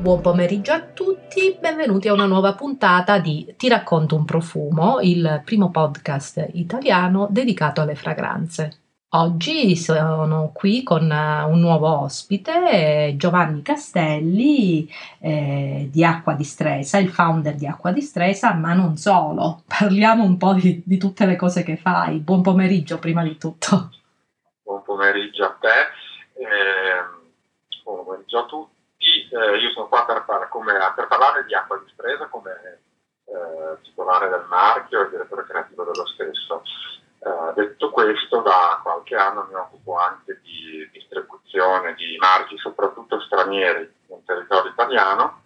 Buon pomeriggio a tutti, benvenuti a una nuova puntata di Ti racconto un profumo, il primo podcast italiano dedicato alle fragranze. Oggi sono qui con eh, un nuovo ospite, Giovanni Castelli eh, di Acqua di Stresa, il founder di Acqua di Stresa, ma non solo. Parliamo un po' di, di tutte le cose che fai. Buon pomeriggio prima di tutto. Buon pomeriggio a te, eh, buon pomeriggio a tutti. Eh, io sono qua per, come, per, parlare di Acqua di Stresa come eh, titolare del marchio e direttore creativo dello stesso. Uh, detto questo, da qualche anno mi occupo anche di distribuzione di marchi, soprattutto stranieri, nel territorio italiano.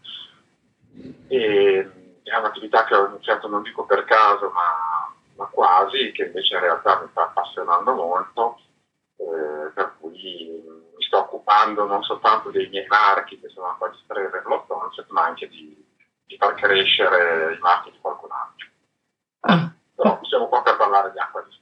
E è un'attività che ho iniziato, non dico per caso, ma, ma quasi, che invece in realtà mi sta appassionando molto, eh, per cui occupando non soltanto dei miei marchi, che sono Acqua di Stresa e Blood Concept, ma anche di, di far crescere i marchi di qualcun altro. Ah. Però siamo qua per parlare di acqua di.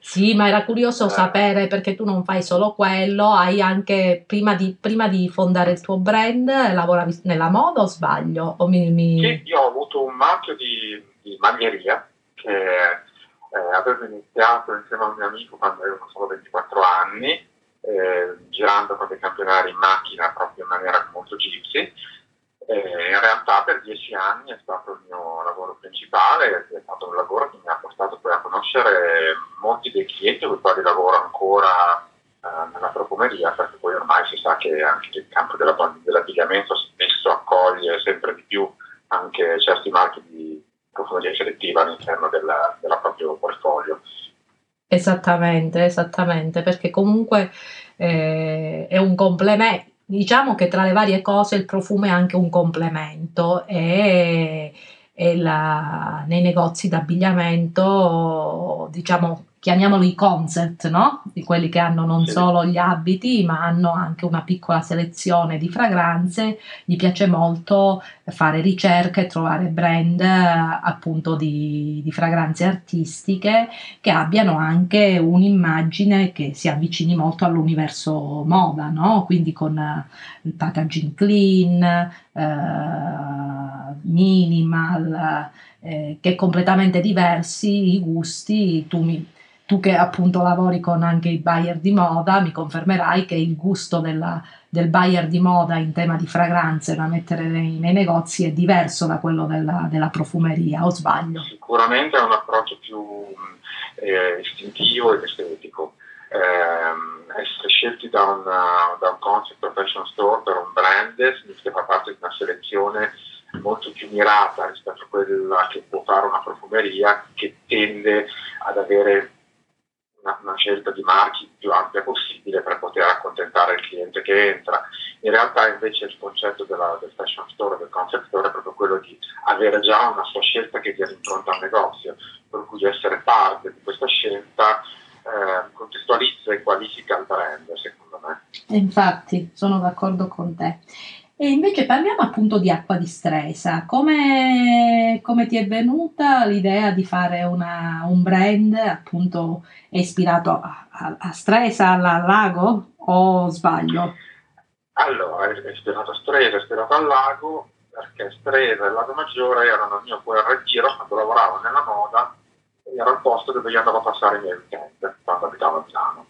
Sì, ma era curioso eh. sapere perché tu non fai solo quello, hai anche prima di, prima di fondare il tuo brand, lavoravi nella moda o sbaglio? O mi, mi... Sì, io ho avuto un marchio di, di maglieria che eh, avevo iniziato insieme a un mio amico quando avevo solo 24 anni, eh, girando con dei campionari in macchina proprio in maniera molto gypsy eh, in realtà per dieci anni è stato il mio lavoro principale, è stato un lavoro che mi ha portato poi a conoscere molti dei clienti con i quali lavoro ancora eh, nella profumeria, perché poi ormai si sa che anche il campo della, dell'abbigliamento spesso accoglie sempre di più anche certi marchi di profumeria selettiva all'interno della, della proprio portfolio. Esattamente, esattamente, perché comunque eh, è un complemento Diciamo che tra le varie cose il profumo è anche un complemento e, e la, nei negozi d'abbigliamento, diciamo, chiamiamolo i concept, no? Di quelli che hanno non solo gli abiti, ma hanno anche una piccola selezione di fragranze. Gli piace molto fare ricerche, trovare brand appunto di, di fragranze artistiche che abbiano anche un'immagine che si avvicini molto all'universo moda, no? Quindi con il packaging clean, eh, minimal, eh, che completamente diversi i gusti, tu mi, tu che appunto lavori con anche i buyer di moda, mi confermerai che il gusto della, del buyer di moda in tema di fragranze da mettere nei, nei negozi è diverso da quello della, della, profumeria, o sbaglio? Sicuramente è un approccio più eh, istintivo ed estetico. Eh, essere scelti da, una, da un concept professional store per un brand significa far parte di una selezione molto più mirata rispetto a quella che può fare una profumeria che tende ad avere una, una, scelta di marchi più ampia possibile per poter accontentare il cliente che entra. In realtà invece il concetto della, del fashion store, del concept store è proprio quello di avere già una sua scelta che dia impronta al negozio, per cui essere parte di questa scelta eh, contestualizza e qualifica il brand, secondo me. Infatti, sono d'accordo con te. E invece parliamo appunto di acqua di Stresa. Come, come ti è venuta l'idea di fare una, un brand appunto ispirato a, a, a Stresa, al lago o sbaglio? Allora, è ispirato a Stresa, è ispirato al lago perché Stresa e il Lago Maggiore erano il mio poi ritiro quando lavoravo nella moda era il posto dove io andavo a passare i miei weekend quando abitavo a Milano.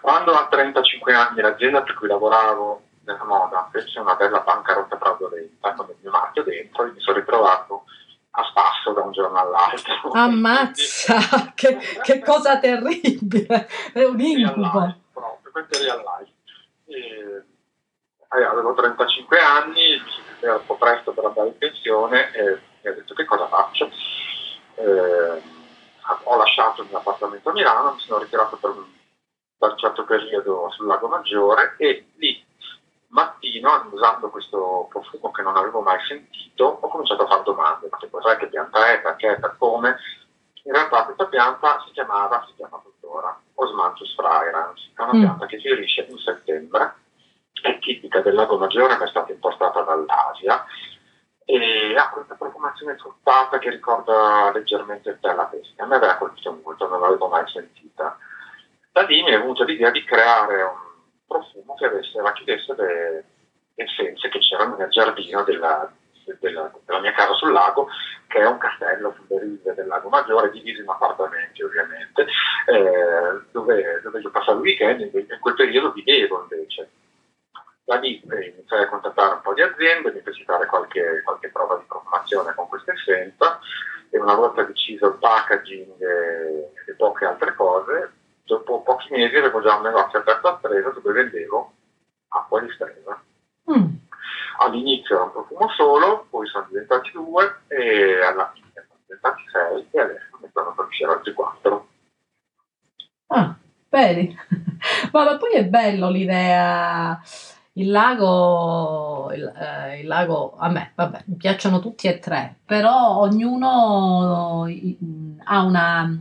Quando a 35 anni l'azienda per cui lavoravo nella moda fece una bella bancarotta fraudolenta con il mio marchio dentro e mi sono ritrovato a spasso da un giorno all'altro. Ammazza, che, che, cosa terribile, è un incubo. Proprio, real life. E, eh, avevo 35 anni, era un po' presto per andare in pensione e mi ho detto che cosa faccio. Eh, ho lasciato il mio appartamento a Milano, mi sono ritirato per un, per un certo periodo sul Lago Maggiore e lì mattino, usando questo profumo che non avevo mai sentito, ho cominciato a fare domande, ma che cos'è, che pianta è, perché, per come. In realtà questa pianta si chiamava, si chiama tuttora, Osmanthus fragrans, è una mm. pianta che fiorisce in settembre, è tipica del lago Maggiore, ma è stata importata dall'Asia e ha questa profumazione fruttata che ricorda leggermente il tè alla pesca. A me aveva colpito molto, non l'avevo mai sentita. Da lì mi è venuta l'idea di creare un profumo che avesse, racchiudesse le, essenze che c'erano nel giardino della, della, della, mia casa sul lago, che è un castello sulle rive del lago Maggiore, diviso in appartamenti ovviamente, eh, dove, dove io passavo il weekend, in quel periodo vivevo invece. Da lì eh, iniziai a contattare un po' di aziende, necessitare qualche, qualche prova di profumazione con questa essenza e una volta deciso il packaging e, e poche altre cose, dopo pochi mesi avevo già un negozio aperto a Stresa dove vendevo acqua di Stresa. Mm. All'inizio era un profumo solo, poi sono diventati due e alla fine sono diventati sei e adesso ne stanno per uscire altri quattro. Ah, vedi? Ma poi è bello l'idea il lago, il, eh, il lago, a me, vabbè, mi piacciono tutti e tre, però ognuno ha una,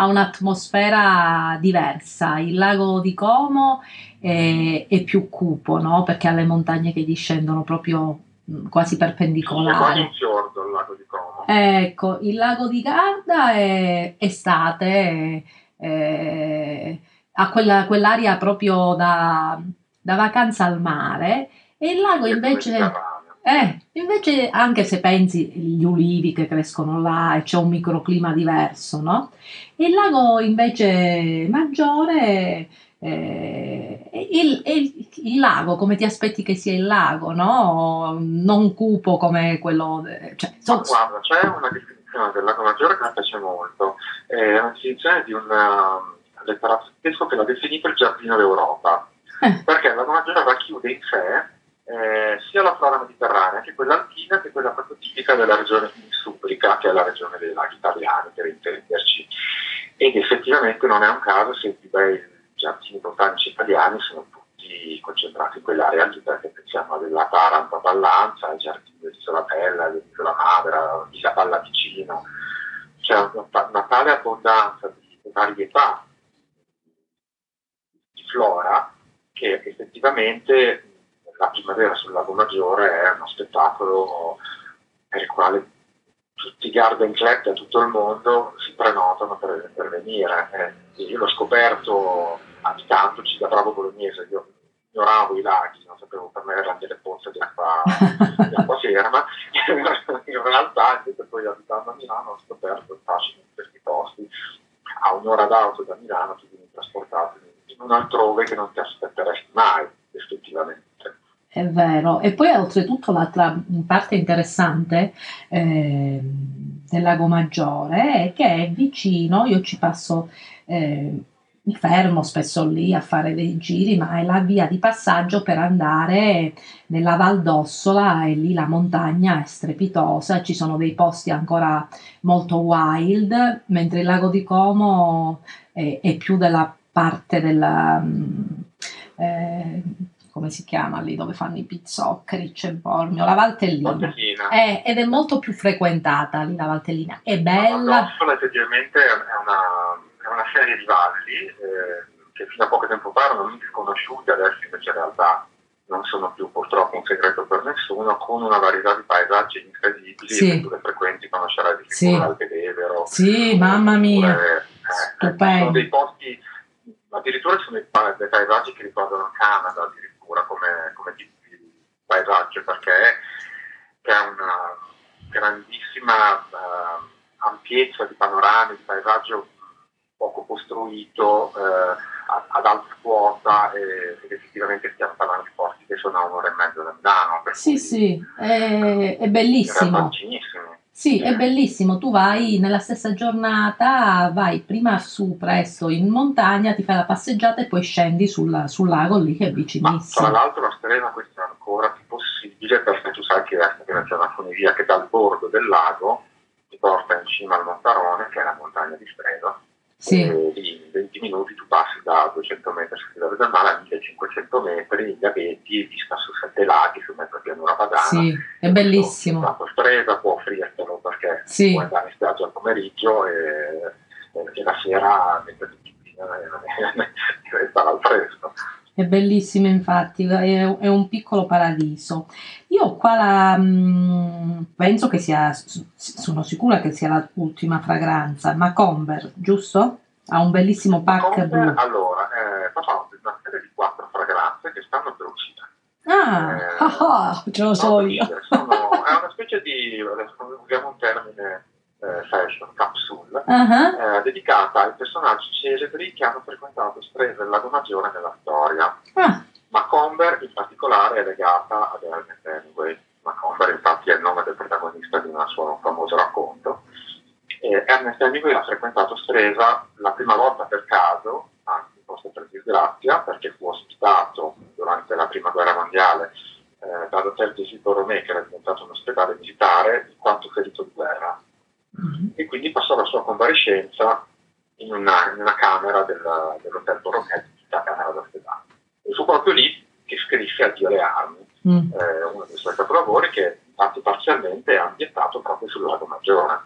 ha un'atmosfera diversa. Il lago di Como è, è più cupo, no? Perché ha le montagne che discendono proprio mm, quasi perpendicolari. È fiordo il lago di Como. Ecco, il lago di Garda è estate, è, ha quella, quell'aria proprio da da vacanza al mare e il lago invece... Eh, invece anche se pensi gli ulivi che crescono là e c'è un microclima diverso, no? Il lago invece maggiore eh, il, il, il, lago, come ti aspetti che sia il lago, no? Non cupo come quello... Cioè, so, Ma guarda, c'è una definizione del lago maggiore che mi piace molto, è una definizione di un letterato tedesco che l'ha definito il giardino d'Europa eh. perché la Maggiore racchiude in sé eh, sia la flora mediterranea che quella alpina che quella proprio tipica della regione Supplica, che è la regione dei laghi italiani, per intenderci. Ed effettivamente non è un caso se i bei giardini botanici italiani sono tutti concentrati in quell'area lì, perché pensiamo alla Taranto a Ballanza, ai giardini dell'Isola Bella, dell'Isola Madra, Villa Pallavicino. C'è una, una tale abbondanza di varietà di flora che effettivamente la primavera sul Lago Maggiore è uno spettacolo per il quale tutti i garden club da tutto il mondo si prenotano per, per venire. Eh, io l'ho scoperto abitandoci da bravo bolognese, io ignoravo i laghi, non sapevo per me erano delle pozze di acqua, di acqua ferma, in realtà invece poi abitando a Milano ho scoperto il fascino di questi posti. A un'ora d'auto da Milano tu vieni trasportato non altrove che non ti aspetteresti mai, effettivamente. È vero, e poi oltretutto l'altra parte interessante eh, del Lago Maggiore è che è vicino, io ci passo, eh, mi fermo spesso lì a fare dei giri, ma è la via di passaggio per andare nella Val d'Ossola e lì la montagna è strepitosa, ci sono dei posti ancora molto wild, mentre il Lago di Como è, è più della parte della... Mm, eh, come si chiama lì dove fanno i pizzoccheri, c'è Bormio, la Valtellina. Valtellina. È, ed è molto più frequentata lì la Valtellina. È bella. La effettivamente è una, è una, serie di valli eh, che fino a poco tempo fa erano sconosciute, adesso invece in realtà non sono più purtroppo un segreto per nessuno, con una varietà di paesaggi incredibili, sì. tu le frequenti conoscerai di sicuro sì. l'Alpedevero. Sì, mamma mia, eh, stupendo. sono dei posti addirittura sono dei, dei paesaggi che ricordano il Canada addirittura come, come tipo di paesaggio perché c'è una grandissima uh, ampiezza di panorami, di paesaggio poco costruito uh, ad alta quota ed effettivamente stiamo parlando di posti che sono a un'ora e mezza da Milano. Sì, sì, è, è bellissimo. Sì, è bellissimo, tu vai nella stessa giornata, vai prima su presto in montagna, ti fai la passeggiata e poi scendi sul, sul lago lì che è vicinissimo. Ma, tra l'altro la Strena questa è ancora più possibile perché tu sai che c'è una funivia che dal bordo del lago ti porta in cima al Montarone che è la montagna di Strena sì. e in 20 minuti tu passi da 200 metri sul livello del mare a 1500 metri in Gabetti, vista su sette laghi, su mezza pianura padana. Sì, è bellissimo. La stresa può offrirtelo perché sì. puoi andare in spiaggia al pomeriggio e, e la sera mentre ti stare al fresco. È bellissimo infatti, è, un piccolo paradiso. Io qua la, mh, mm, penso che sia, sono sicura che sia l'ultima fragranza, Macomber, giusto? Ha un bellissimo pack blu. Allora, eh, facciamo una serie di quattro fragranze che stanno per uscire. Ah, eh, Ah, ce lo so io. Sono, è una specie di, usiamo un termine eh, fashion, capsule, uh-huh. eh, dedicata ai personaggi celebri che hanno frequentato Stresa e Lago Maggiore nella storia. Uh. Macomber in particolare è legata ad Ernest Hemingway. Macomber infatti è il nome del protagonista di un suo famoso racconto. Eh, Ernest Hemingway ha frequentato Stresa la prima volta per caso, anzi forse per disgrazia, perché fu ospitato durante la prima guerra mondiale eh, dall'hotel di Sito Romè, che era diventato un ospedale militare, in quanto ferito di guerra. Mm-hmm. E quindi passò la sua convalescenza in una, in una camera del, dell'hotel Borromè, la camera d'ospedale. E fu proprio lì che scrisse Addio alle armi, mm. eh, uno dei suoi capolavori che infatti parzialmente è ambientato proprio sul lago Maggiore.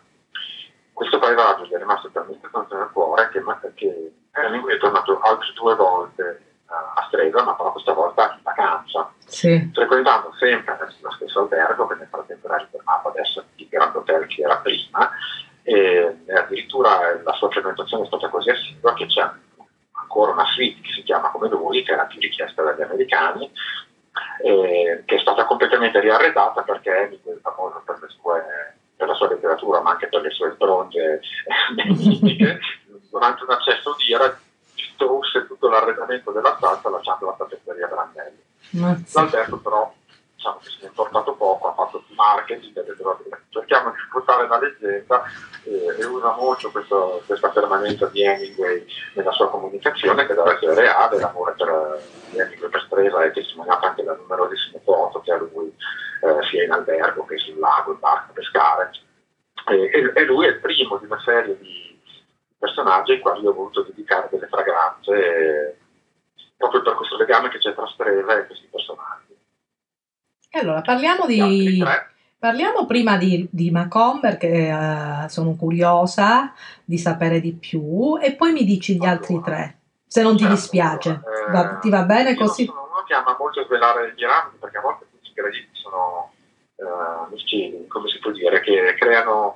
Questo paesaggio gli è rimasto talmente tanto nel cuore che, che Hemingway è tornato altre due volte a Stresa, ma però questa volta in vacanza, sì. frequentando sempre lo stesso albergo che nel frattempo era ritornato adesso il grande hotel che era prima e addirittura la sua frequentazione è stata così assidua che c'è ancora una suite che si chiama come lui, che era più richiesta dagli americani, eh, che è stata completamente riarredata perché Hemingway è famoso per, sue, per, la sua letteratura ma anche per le sue bronze benigniche, durante un accesso di era distrusse tutto l'arredamento della stanza lasciando la tappezzeria Brandelli. L'Alberto però diciamo che si è importato poco, ha fatto marketing, ha cerchiamo di sfruttare la leggenda eh, e usa molto questo, questa permanenza di Hemingway nella sua comunicazione che deve essere reale, l'amore per Hemingway per Stresa è testimoniato anche da numerosissime foto che a lui eh, sia in albergo che sul lago, in barca a pescare. E, e, lui è il primo di una serie di personaggi ai quali ho voluto dedicare delle fragranze eh, proprio per questo legame che c'è tra Stresa e questi personaggi. E allora parliamo di... Parliamo prima di, di Macomber, che uh, sono curiosa di sapere di più, e poi mi dici gli altri tre, se non certo, ti dispiace. Eh, va, ti va bene così? Sono uno che ama molto svelare gli rami, perché a volte tutti i ingredienti sono uh, come si può dire, che creano...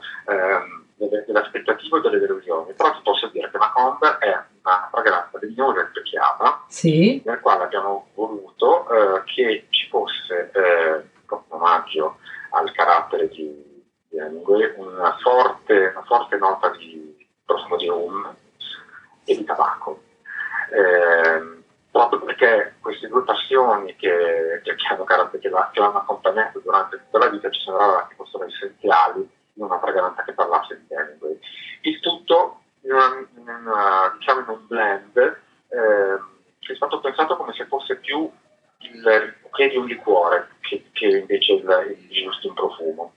Delle aspettative o delle delusioni, però ti posso dire che Macomber è una fragranza legnosa e specchiata, sì. nel quale abbiamo voluto eh, che fosse, eh, proprio omaggio al carattere di, di Hemingway, una forte, una forte nota di profumo di rum e di tabacco. Eh, proprio perché queste due passioni che, che, hanno, che, l'hanno accompagnato durante tutta la vita ci sembrava che fossero essenziali in una fragranza che parlasse di Hemingway. Il tutto in, una, in, una, diciamo in un blend eh, che è stato pensato come se fosse più il bouquet di un liquore che, che invece il, il giusto in profumo.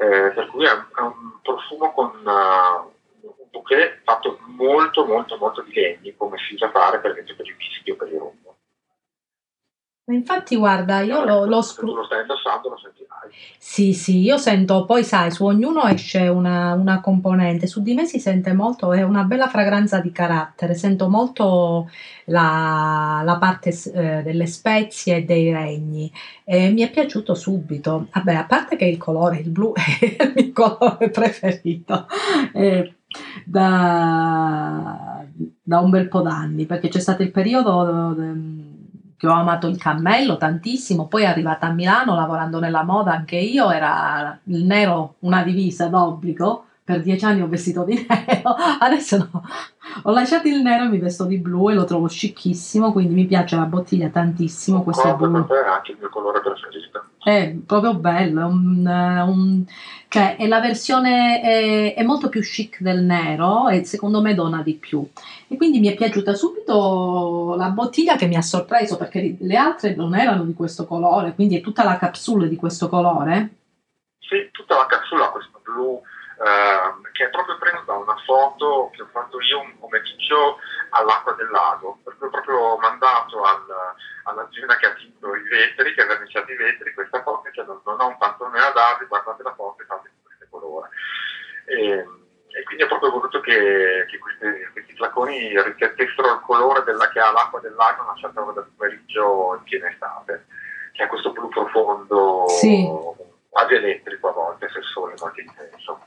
Eh, per cui è un, è un profumo con uh, un bouquet fatto molto molto molto di legni come si usa fare per esempio per il whisky per il rum. Infatti, guarda, io lo, lo Se tu lo stai indossando, lo sentirai. Sì, sì, io sento, poi sai, su ognuno esce una, una componente, su di me si sente molto, è una bella fragranza di carattere, sento molto la, la parte eh, delle spezie e dei regni e mi è piaciuto subito. Vabbè, a parte che il colore, il blu, è il mio colore preferito. Eh, da, da un bel po' d'anni, perché c'è stato il periodo che ho amato il cammello tantissimo, poi arrivata a Milano lavorando nella moda anche io, era il nero una divisa d'obbligo, per dieci anni ho vestito di nero, adesso no, ho lasciato il nero e mi vesto di blu e lo trovo scicchissimo, quindi mi piace la bottiglia tantissimo, questo è blu. è anche il mio colore preferito. È proprio bello, è, un, un, cioè è la versione, è, è, molto più chic del nero e secondo me dona di più. E quindi mi è piaciuta subito la bottiglia che mi ha sorpreso perché le altre non erano di questo colore, quindi è tutta la capsula di questo colore. Sì, tutta la capsula questo blu eh, che è proprio preso da una foto che ho fatto io un pomeriggio all'acqua del lago, per cui ho proprio mandato al, all'azienda che ha tinto i vetri, che ha verniciato i vetri, questa foto, cioè non, non ho un pantone da darvi, guardate la foto e fate questo colore. E, e, quindi ho proprio voluto che, che questi, questi, flaconi riflettessero il colore della, che ha l'acqua del lago una certa ora del pomeriggio in piena estate, che ha questo blu profondo, sì. quasi elettrico a volte, se il sole non è intenso.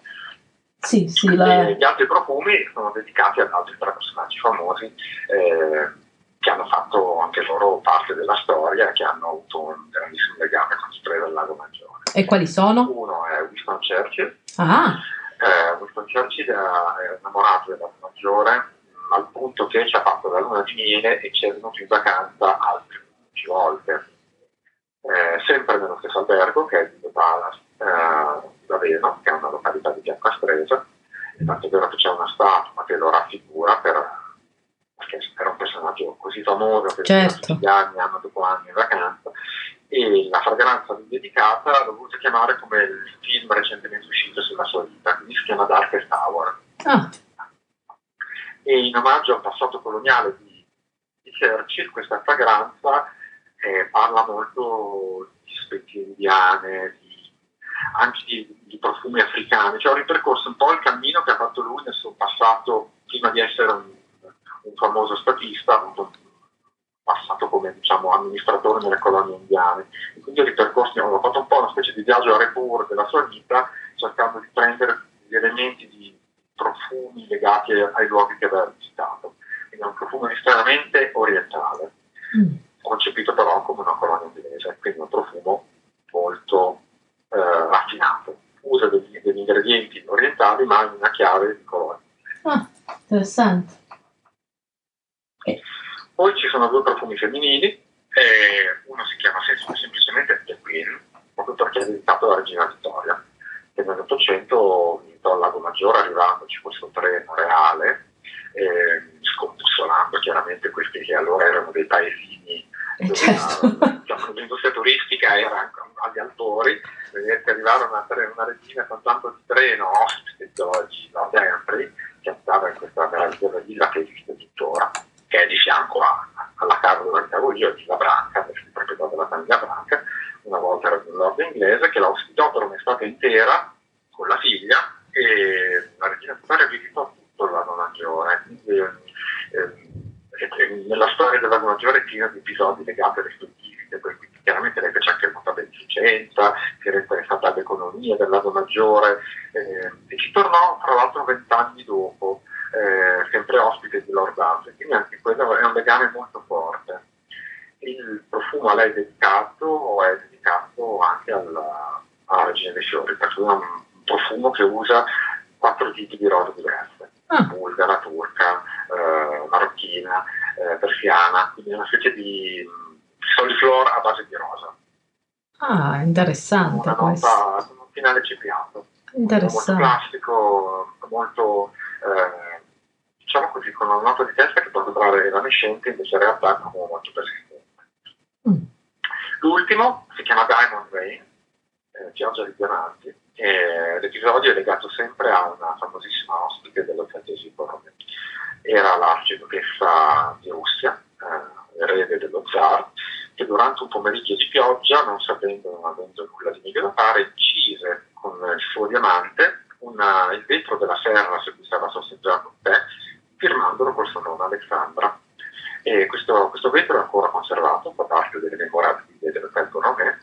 Sì, la... Gli altri profumi sono dedicati ad altri tre personaggi famosi eh, che hanno fatto anche loro parte della storia che hanno avuto un grandissimo legame con Spray del Lago Maggiore. E quali sono? Uno è Winston Churchill. Ah. Eh, Winston Churchill è innamorato del Lago Maggiore al punto che ci ha fatto la luna di miele e ci è venuto in vacanza altre 15 volte. Eh, sempre nello stesso albergo che è il Palace eh, di Laveno, che è una località di Bianca Stresa, tanto è vero che c'è una statua che lo raffigura per, perché era un personaggio così famoso che certo. gli anni, anno dopo anno in vacanza, e la fragranza dedicata l'ho voluta chiamare come il film recentemente uscito sulla sua vita, quindi si chiama Darkest Hour. Ah e in omaggio al passato coloniale di, di Churchill questa fragranza eh, parla molto di spezie indiane, di, anche di, di, profumi africani, cioè ho ripercorso un po' il cammino che ha fatto lui nel suo passato prima di essere un, un famoso statista, un passato come diciamo, amministratore nelle colonie indiane e quindi ho ripercorso, ho fatto un po' una specie di viaggio a repur della sua vita cercando di prendere gli elementi di profumi legati ai luoghi che aveva visitato. Quindi è un profumo estremamente orientale, mm. concepito però come una colonia inglese, quindi un profumo molto eh, raffinato. Usa degli, degli, ingredienti orientali ma in una chiave di colonia. Ah, interessante. Poi ci sono due profumi femminili, eh, uno si chiama semplicemente The Queen, proprio perché è dedicato alla regina Vittoria, che nell'Ottocento al Lago Maggiore arrivandoci questo treno reale, eh, scombussolando chiaramente questi che allora erano dei paesini eh, certo. diciamo, l'industria turistica era agli altori, vedete arrivare una, una regina con tanto di treno ospite oggi, andava in meravigliosa villa che esiste tuttora, che è di fianco a, alla casa dove abitavo io, di La Branca, proprietà della famiglia Branca, una volta era un lord inglese che l'ha ospitato per un'estate intera con la figlia e la regina Vittoria visitò tutto il Lago Maggiore. Quindi, eh, nella storia del Lago Maggiore è di episodi legati alle scientifiche, quindi chiaramente lei fece anche molta beneficenza, si era interessata all'economia del Lago Maggiore eh, e ci tornò tra l'altro vent'anni dopo, eh, sempre ospite di Lord House, quindi anche quello è un legame molto forte. Il profumo a lei dedicato è dedicato anche alla, alla regina dei fiori, perché è un profumo che usa quattro tipi di rose diverse, ah. bulgara, turca, eh, marocchina, eh, persiana, quindi una specie di soliflor a base di rosa. Ah, interessante una questo. Nota, un finale cipriato. Interessante. Molto plastico, molto, eh, diciamo così, con una nota di testa che può sembrare evanescente, invece in realtà è molto persistente. Mm. L'ultimo si chiama Diamond Rain, eh, pioggia di diamanti, e l'episodio è legato sempre a una famosissima ospite dell'ottantesimo Era l'arciduchessa di Russia, eh, erede dello zar, che durante un pomeriggio di pioggia, non sapendo, non avendo nulla di meglio da fare, incise con il suo diamante una, il vetro della serra su cui stava sorseggiando un tè, firmandolo col suo nome Alexandra. E questo, questo vetro è ancora conservato, fa parte delle memorabili del tempo Romè.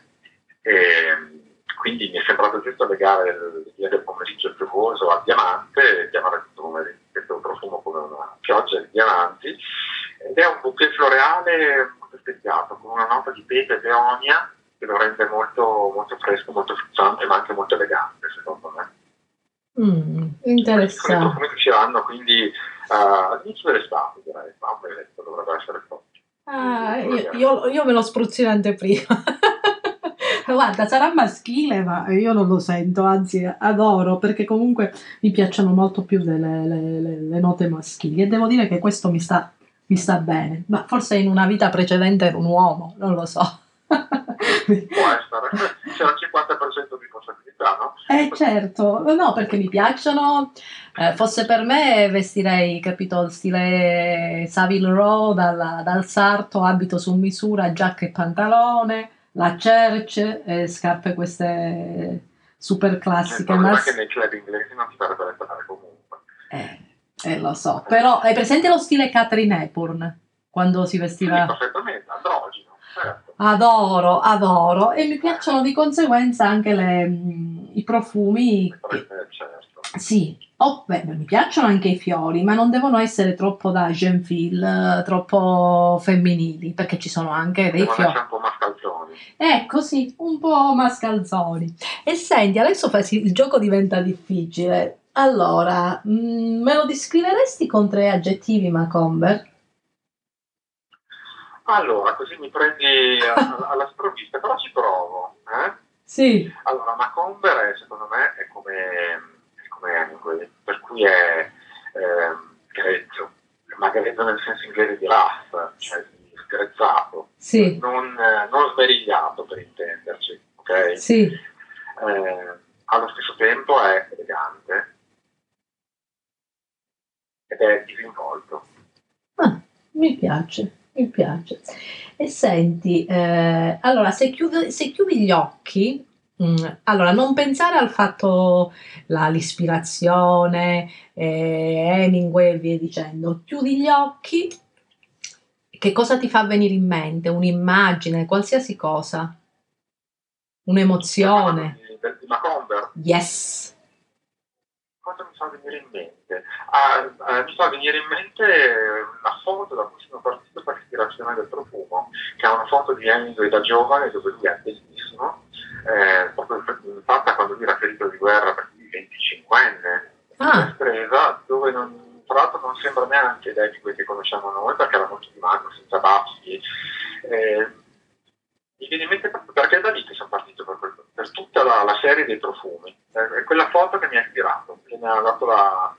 E, quindi mi è sembrato giusto legare il via del pomeriggio piovoso al diamante chiamare questo profumo come una pioggia di diamanti ed è un bouquet floreale molto speziato con una nota di pepe e peonia che lo rende molto, molto fresco, molto frizzante ma anche molto elegante secondo me. Mm, interessante. Sono profumi che usciranno quindi uh, all'inizio dell'estate direi, ma dovrebbe essere forte. Ah, io, io, io me lo spruzzo in anteprima. Guarda, sarà maschile, ma io non lo sento, anzi adoro perché comunque mi piacciono molto più delle, le, le, le note maschili e devo dire che questo mi sta, mi sta bene, ma forse in una vita precedente ero un uomo, non lo so. Può essere, c'è il 50% di possibilità, no? Eh certo, no perché mi piacciono, eh, fosse per me vestirei, capito, il stile Savile Row dal, dal sarto, abito su misura, giacca e pantalone, la church, eh, scarpe queste super classiche. Il ma... che nei club inglesi non ti farebbero entrare comunque. Eh, eh, lo so, però hai presente lo stile Catherine Hepburn? Quando si vestiva... Sì, perfettamente, androgino, certo. Adoro, adoro, e mi piacciono di conseguenza anche le, i profumi... Che... Certo. Sì, oh, beh, mi piacciono anche i fiori, ma non devono essere troppo da genfil, troppo femminili, perché ci sono anche dei Devono fiori. un po' mascalzoni. Ecco, sì, un po' mascalzoni. E senti, adesso il gioco diventa difficile. Allora, mm, me lo descriveresti con tre aggettivi, Macomber? Allora, così mi prendi a- alla sprovvista, però ci provo. Eh? Sì, Allora, Macomber secondo me è come, è come Hemingway, per cui è ehm, grezzo, ma grezzo nel senso inglese di rough, cioè di sgrezzato, sì, non, eh, non smerigliato per intenderci, ok? sì. Eh, allo stesso tempo è elegante ed è disinvolto. Ah, mi piace, mi piace. E senti, eh, allora, se chiudi, se chiudi gli occhi, mm, allora, non pensare al fatto, la- l'ispirazione, eh, Hemingway e via dicendo, chiudi gli occhi, che cosa ti fa venire in mente? Un'immagine, qualsiasi cosa, un'emozione. Di Macomber, Yes. Fa venire in mente? Ah, eh, mi fa venire in mente la foto da cui sono partito per l'ispirazione del profumo, che è una foto di Hemingway da giovane dove lui è bellissimo, eh, proprio fatta quando lui era ferito di guerra per il 25enne, Ah, presa, dove non, tra l'altro non sembra neanche Hemingway che conosciamo noi perché era molto dimagro, senza baffi. Eh, mi viene in mente proprio perché da lì che sono partito per, quel- per tutta la, la serie dei profumi. Eh, È quella foto che mi ha ispirato, che mi ha dato la-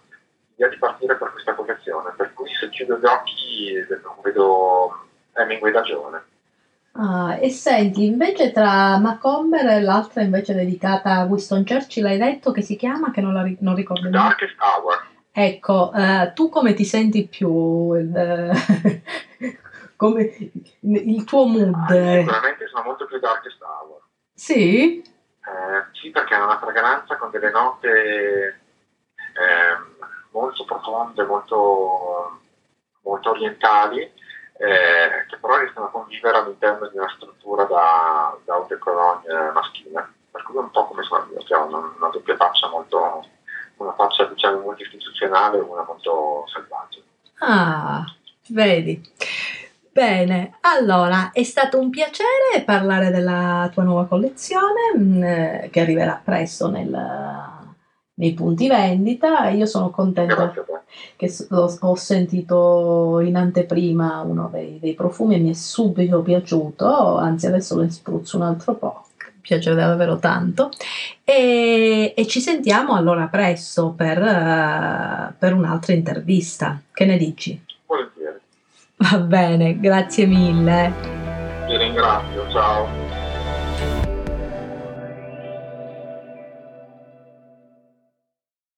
l'idea di partire per questa collezione. Per cui se chiudo gli occhi eh, non vedo Hemingway da giovane. ah, e senti, invece tra Macomber e l'altra invece dedicata a Winston Churchill, hai detto che si chiama, che non, la non ricordo nome. Darkest Hour. Ecco, eh, tu come ti senti più? il- come il tuo Ah, mood? sicuramente sono molto più Darkest Hour. Sì? Eh, sì, perché è una fragranza con delle note ehm, molto profonde, molto, molto orientali, eh, che però riescono a convivere all'interno di una struttura da, da haute cologne maschile. Per cui è un po' come io, che ho una, una doppia faccia molto, una faccia diciamo molto istituzionale e una molto selvaggia. Ah, vedi. Bene, allora è stato un piacere parlare della tua nuova collezione mm, eh, che arriverà presto nel- nei punti vendita. Io sono contenta che ho, ho sentito in anteprima uno dei, dei profumi e mi è subito piaciuto, anzi adesso ne spruzzo un altro po', mi piace davvero tanto. E, e ci sentiamo allora presto per, eh, per un'altra intervista. Che ne dici? Va bene, grazie mille. Vi ringrazio, ciao.